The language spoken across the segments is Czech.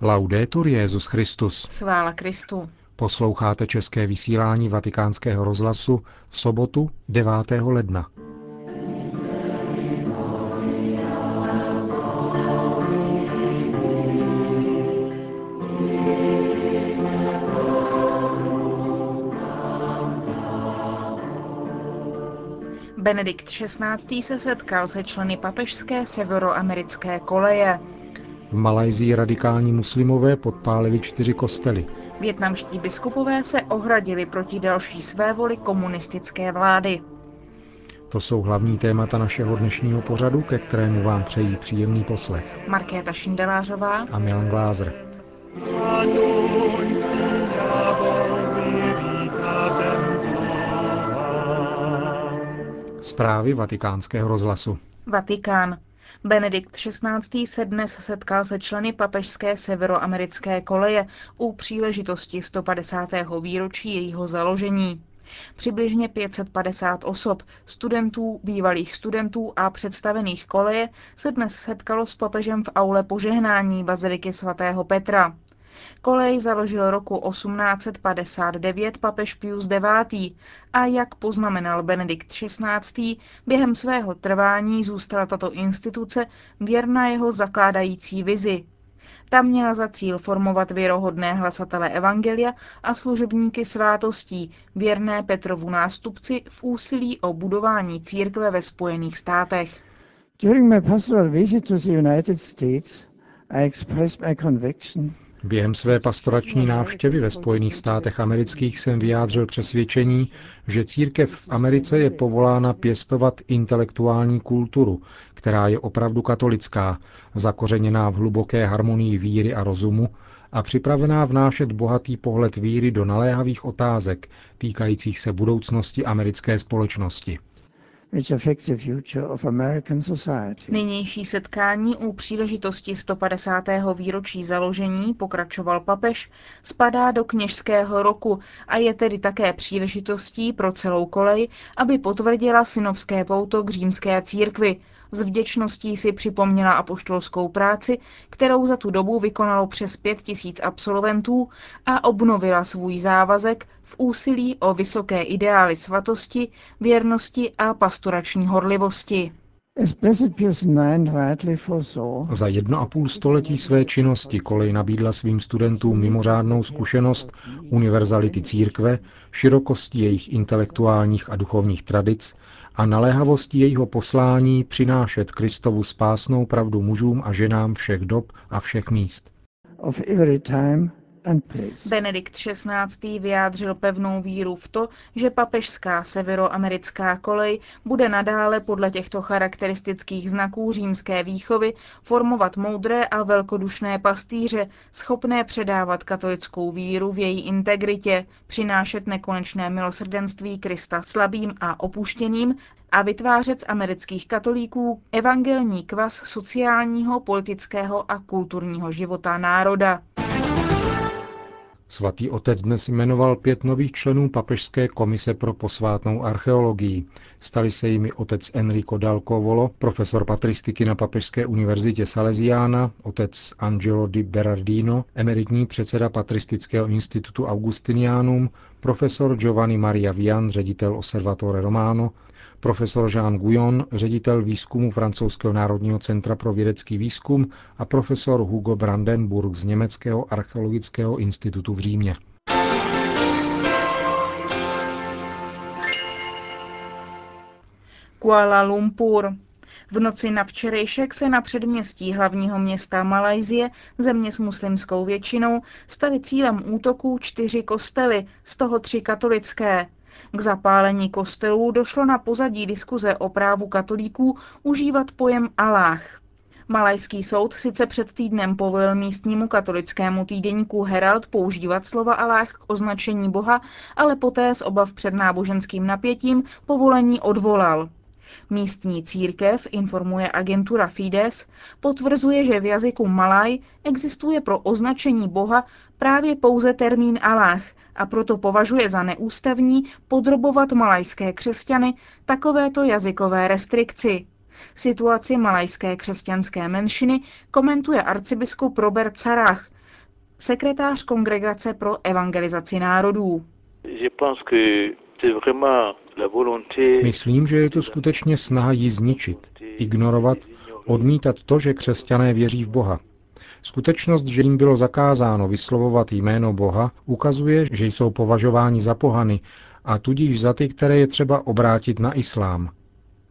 Laudetur Jezus Christus. Chvála Kristu. Posloucháte české vysílání Vatikánského rozhlasu v sobotu 9. ledna. Benedikt XVI. se setkal se členy papežské severoamerické koleje. V Malajzii radikální muslimové podpálili čtyři kostely. Větnamští biskupové se ohradili proti další své voli komunistické vlády. To jsou hlavní témata našeho dnešního pořadu, ke kterému vám přejí příjemný poslech. Markéta Šindelářová a Milan Glázer. Zprávy vatikánského rozhlasu. Vatikán. Benedikt XVI. se dnes setkal se členy papežské severoamerické koleje u příležitosti 150. výročí jejího založení. Přibližně 550 osob, studentů, bývalých studentů a představených koleje se dnes setkalo s papežem v aule požehnání Baziliky svatého Petra. Kolej založil roku 1859 papež Pius IX. a jak poznamenal Benedikt XVI. během svého trvání zůstala tato instituce věrna jeho zakládající vizi. Ta měla za cíl formovat věrohodné hlasatele Evangelia a služebníky svátostí, věrné Petrovu nástupci v úsilí o budování církve ve Spojených státech. During my pastoral visit to the United States, I expressed my conviction Během své pastorační návštěvy ve Spojených státech amerických jsem vyjádřil přesvědčení, že církev v Americe je povolána pěstovat intelektuální kulturu, která je opravdu katolická, zakořeněná v hluboké harmonii víry a rozumu a připravená vnášet bohatý pohled víry do naléhavých otázek týkajících se budoucnosti americké společnosti. Nynější setkání u příležitosti 150. výročí založení, pokračoval papež, spadá do kněžského roku a je tedy také příležitostí pro celou kolej, aby potvrdila synovské pouto k římské církvi, s vděčností si připomněla apoštolskou práci, kterou za tu dobu vykonalo přes pět tisíc absolventů a obnovila svůj závazek v úsilí o vysoké ideály svatosti, věrnosti a pastorační horlivosti. Za jedno a půl století své činnosti kolej nabídla svým studentům mimořádnou zkušenost univerzality církve, širokosti jejich intelektuálních a duchovních tradic a naléhavosti jejího poslání přinášet Kristovu spásnou pravdu mužům a ženám všech dob a všech míst. Benedikt XVI. vyjádřil pevnou víru v to, že papežská severoamerická kolej bude nadále podle těchto charakteristických znaků římské výchovy formovat moudré a velkodušné pastýře, schopné předávat katolickou víru v její integritě, přinášet nekonečné milosrdenství Krista slabým a opuštěným a vytvářet z amerických katolíků evangelní kvas sociálního, politického a kulturního života národa. Svatý otec dnes jmenoval pět nových členů Papežské komise pro posvátnou archeologii. Stali se jimi otec Enrico Dalcovolo, profesor patristiky na Papežské univerzitě Salesiana, otec Angelo di Berardino, emeritní předseda Patristického institutu Augustinianum, profesor Giovanni Maria Vian, ředitel Osservatore Romano, profesor Jean Guyon, ředitel výzkumu Francouzského národního centra pro vědecký výzkum a profesor Hugo Brandenburg z Německého archeologického institutu v Římě. Kuala Lumpur. V noci na včerejšek se na předměstí hlavního města Malajzie, země s muslimskou většinou, staly cílem útoků čtyři kostely, z toho tři katolické. K zapálení kostelů došlo na pozadí diskuze o právu katolíků užívat pojem Aláh. Malajský soud sice před týdnem povolil místnímu katolickému týdeníku Herald používat slova Aláh k označení Boha, ale poté z obav před náboženským napětím povolení odvolal. Místní církev, informuje agentura Fides, potvrzuje, že v jazyku Malaj existuje pro označení Boha právě pouze termín Allah a proto považuje za neústavní podrobovat malajské křesťany takovéto jazykové restrikci. Situaci malajské křesťanské menšiny komentuje arcibiskup Robert Sarach, sekretář Kongregace pro evangelizaci národů. Myslím, že je to skutečně snaha ji zničit, ignorovat, odmítat to, že křesťané věří v Boha. Skutečnost, že jim bylo zakázáno vyslovovat jméno Boha, ukazuje, že jsou považováni za pohany a tudíž za ty, které je třeba obrátit na islám.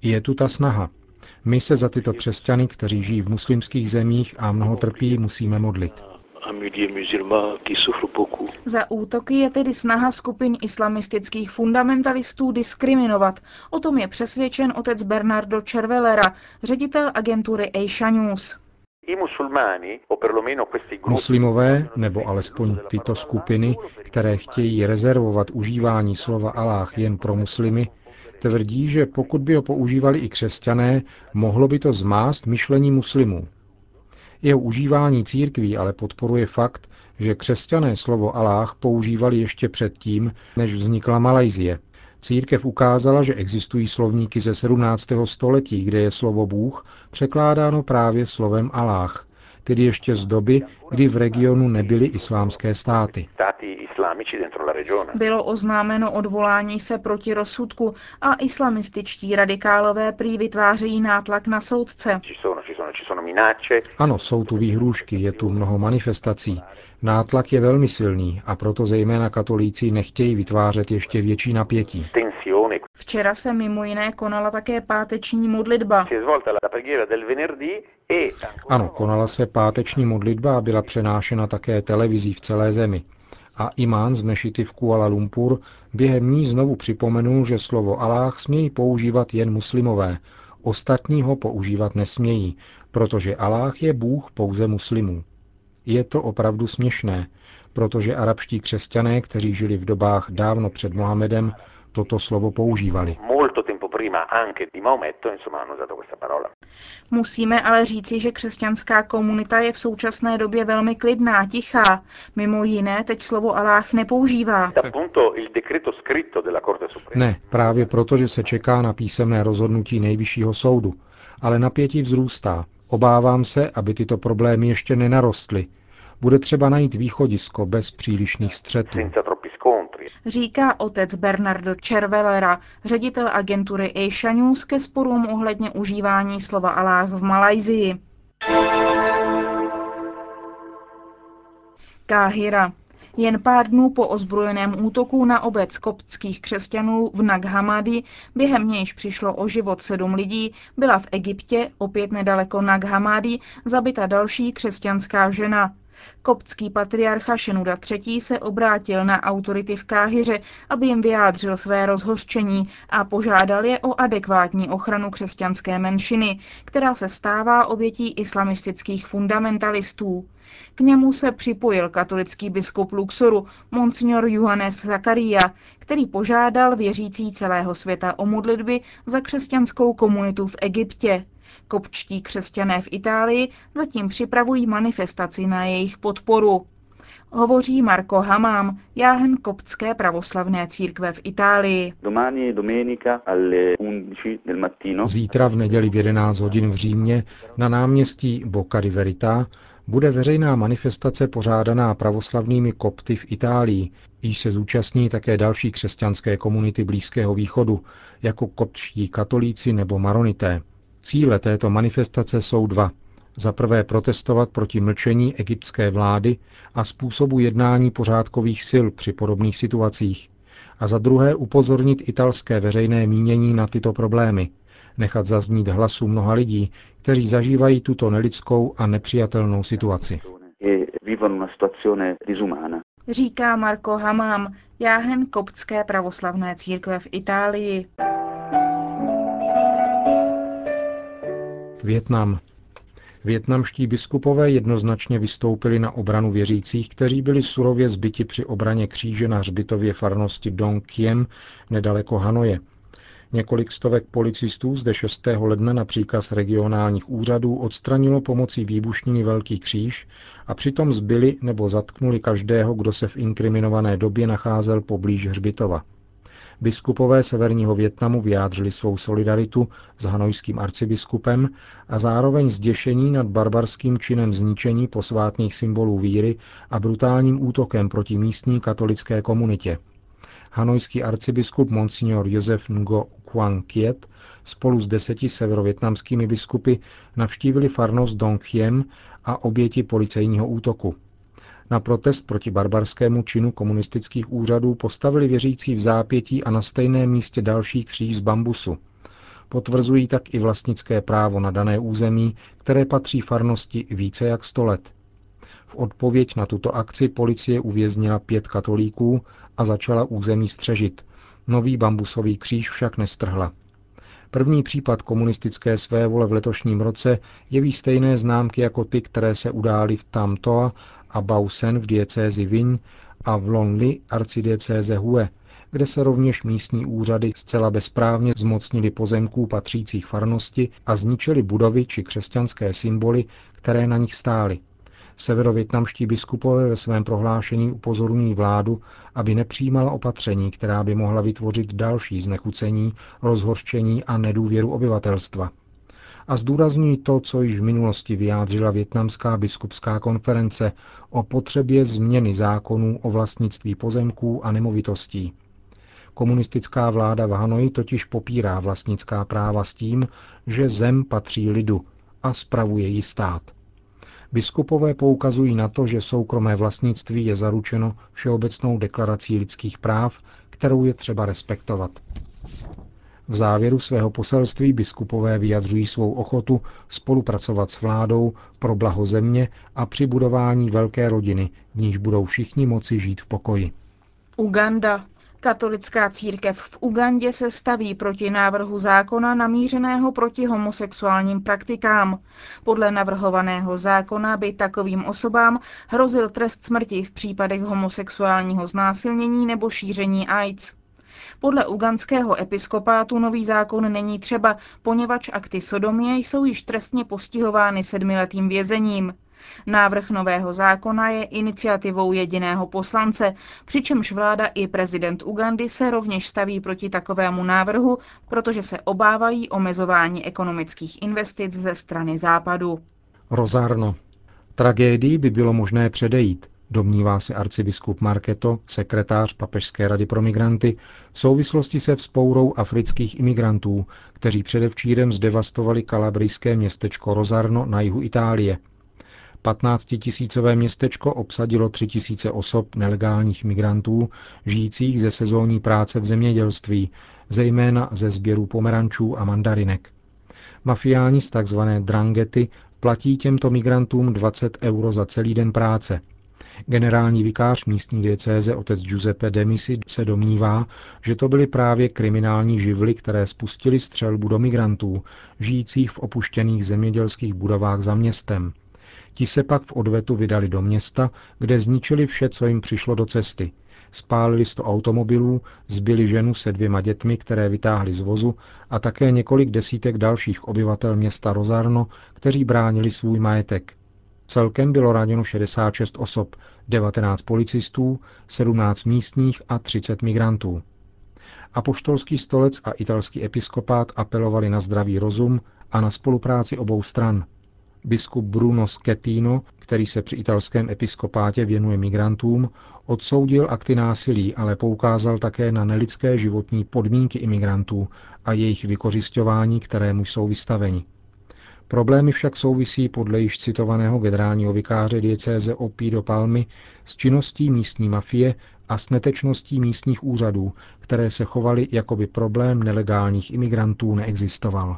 Je tu ta snaha. My se za tyto křesťany, kteří žijí v muslimských zemích a mnoho trpí, musíme modlit. Za útoky je tedy snaha skupin islamistických fundamentalistů diskriminovat. O tom je přesvědčen otec Bernardo Cervelera, ředitel agentury Asia News. Muslimové, nebo alespoň tyto skupiny, které chtějí rezervovat užívání slova Aláh jen pro muslimy, tvrdí, že pokud by ho používali i křesťané, mohlo by to zmást myšlení muslimů. Jeho užívání církví ale podporuje fakt, že křesťané slovo Aláh používali ještě předtím, než vznikla Malajzie. Církev ukázala, že existují slovníky ze 17. století, kde je slovo Bůh překládáno právě slovem Aláh, tedy ještě z doby, kdy v regionu nebyly islámské státy. Bylo oznámeno odvolání se proti rozsudku a islamističtí radikálové prý vytvářejí nátlak na soudce. Ano, jsou tu výhrůžky, je tu mnoho manifestací. Nátlak je velmi silný a proto zejména katolíci nechtějí vytvářet ještě větší napětí. Včera se mimo jiné konala také páteční modlitba. Ano, konala se páteční modlitba a byla přenášena také televizí v celé zemi. A imán z mešity v Kuala Lumpur během ní znovu připomenul, že slovo Aláh smějí používat jen muslimové, ostatní ho používat nesmějí, protože Aláh je Bůh pouze muslimů. Je to opravdu směšné, protože arabští křesťané, kteří žili v dobách dávno před Mohamedem, toto slovo používali. Musíme ale říci, že křesťanská komunita je v současné době velmi klidná, tichá. Mimo jiné teď slovo Aláh nepoužívá. Ne, právě proto, že se čeká na písemné rozhodnutí nejvyššího soudu. Ale napětí vzrůstá. Obávám se, aby tyto problémy ještě nenarostly. Bude třeba najít východisko bez přílišných střetů říká otec Bernardo Cervelera, ředitel agentury Asia News ke sporům ohledně užívání slova Aláh v Malajzii. Káhira. Jen pár dnů po ozbrojeném útoku na obec koptských křesťanů v Naghamadi, během nějž přišlo o život sedm lidí, byla v Egyptě, opět nedaleko Naghamadi, zabita další křesťanská žena. Koptský patriarcha Šenuda III. se obrátil na autority v Káhyře, aby jim vyjádřil své rozhořčení a požádal je o adekvátní ochranu křesťanské menšiny, která se stává obětí islamistických fundamentalistů. K němu se připojil katolický biskup Luxoru, monsignor Johannes Zakaria, který požádal věřící celého světa o modlitby za křesťanskou komunitu v Egyptě. Kopčtí křesťané v Itálii zatím připravují manifestaci na jejich podporu. Hovoří Marko Hamám, jáhen koptské pravoslavné církve v Itálii. Zítra v neděli v 11 hodin v Římě na náměstí Boca di Verità bude veřejná manifestace pořádaná pravoslavnými kopty v Itálii, již se zúčastní také další křesťanské komunity Blízkého východu, jako koptští katolíci nebo maronité. Cíle této manifestace jsou dva. Za prvé protestovat proti mlčení egyptské vlády a způsobu jednání pořádkových sil při podobných situacích. A za druhé upozornit italské veřejné mínění na tyto problémy, nechat zaznít hlasu mnoha lidí, kteří zažívají tuto nelidskou a nepřijatelnou situaci. Říká Marko Hamám, jáhen koptské pravoslavné církve v Itálii. Větnam. Větnamští biskupové jednoznačně vystoupili na obranu věřících, kteří byli surově zbyti při obraně kříže na hřbitově farnosti Dong Kiem nedaleko Hanoje. Několik stovek policistů zde 6. ledna na příkaz regionálních úřadů odstranilo pomocí výbušniny Velký kříž a přitom zbyli nebo zatknuli každého, kdo se v inkriminované době nacházel poblíž hřbitova. Biskupové severního Větnamu vyjádřili svou solidaritu s hanojským arcibiskupem a zároveň zděšení nad barbarským činem zničení posvátných symbolů víry a brutálním útokem proti místní katolické komunitě. Hanojský arcibiskup Monsignor Josef Ngo Quang Kiet spolu s deseti severovětnamskými biskupy navštívili farnost Dong Hiem a oběti policejního útoku. Na protest proti barbarskému činu komunistických úřadů postavili věřící v zápětí a na stejném místě další kříž z bambusu. Potvrzují tak i vlastnické právo na dané území, které patří farnosti více jak sto let. V odpověď na tuto akci policie uvěznila pět katolíků a začala území střežit. Nový bambusový kříž však nestrhla. První případ komunistické svévole v letošním roce jeví stejné známky jako ty, které se udály v Tamtoa a Bausen v diecézi Viň a v Lonli arcidiecéze Hue, kde se rovněž místní úřady zcela bezprávně zmocnili pozemků patřících farnosti a zničili budovy či křesťanské symboly, které na nich stály. Severovětnamští biskupové ve svém prohlášení upozorňují vládu, aby nepřijímala opatření, která by mohla vytvořit další znechucení, rozhorčení a nedůvěru obyvatelstva. A zdůrazňují to, co již v minulosti vyjádřila Větnamská biskupská konference o potřebě změny zákonů o vlastnictví pozemků a nemovitostí. Komunistická vláda v Hanoji totiž popírá vlastnická práva s tím, že zem patří lidu a spravuje ji stát. Biskupové poukazují na to, že soukromé vlastnictví je zaručeno Všeobecnou deklarací lidských práv, kterou je třeba respektovat. V závěru svého poselství biskupové vyjadřují svou ochotu spolupracovat s vládou pro blaho země a při budování velké rodiny, v níž budou všichni moci žít v pokoji. Uganda. Katolická církev v Ugandě se staví proti návrhu zákona namířeného proti homosexuálním praktikám. Podle navrhovaného zákona by takovým osobám hrozil trest smrti v případech homosexuálního znásilnění nebo šíření AIDS. Podle uganského episkopátu nový zákon není třeba, poněvadž akty sodomie jsou již trestně postihovány sedmiletým vězením. Návrh nového zákona je iniciativou jediného poslance, přičemž vláda i prezident Ugandy se rovněž staví proti takovému návrhu, protože se obávají omezování ekonomických investic ze strany západu. Rozárno. Tragédii by bylo možné předejít, domnívá se arcibiskup Marketo, sekretář Papežské rady pro migranty, v souvislosti se vzpourou afrických imigrantů, kteří předevčírem zdevastovali kalabrijské městečko Rozarno na jihu Itálie – 15-tisícové městečko obsadilo 3 tisíce osob nelegálních migrantů, žijících ze sezónní práce v zemědělství, zejména ze sběru pomerančů a mandarinek. Mafiáni z tzv. drangety platí těmto migrantům 20 euro za celý den práce. Generální vikář místní diecéze otec Giuseppe Demisi se domnívá, že to byly právě kriminální živly, které spustili střelbu do migrantů, žijících v opuštěných zemědělských budovách za městem – Ti se pak v odvetu vydali do města, kde zničili vše, co jim přišlo do cesty. Spálili sto automobilů, zbyli ženu se dvěma dětmi, které vytáhli z vozu, a také několik desítek dalších obyvatel města Rozarno, kteří bránili svůj majetek. Celkem bylo raněno 66 osob, 19 policistů, 17 místních a 30 migrantů. Apoštolský stolec a italský episkopát apelovali na zdravý rozum a na spolupráci obou stran – Biskup Bruno Schettino, který se při italském episkopátě věnuje migrantům, odsoudil akty násilí, ale poukázal také na nelidské životní podmínky imigrantů a jejich vykořišťování, kterému jsou vystaveni. Problémy však souvisí podle již citovaného generálního vikáře diecéze Opí do Palmy s činností místní mafie a s netečností místních úřadů, které se chovaly, jako by problém nelegálních imigrantů neexistoval.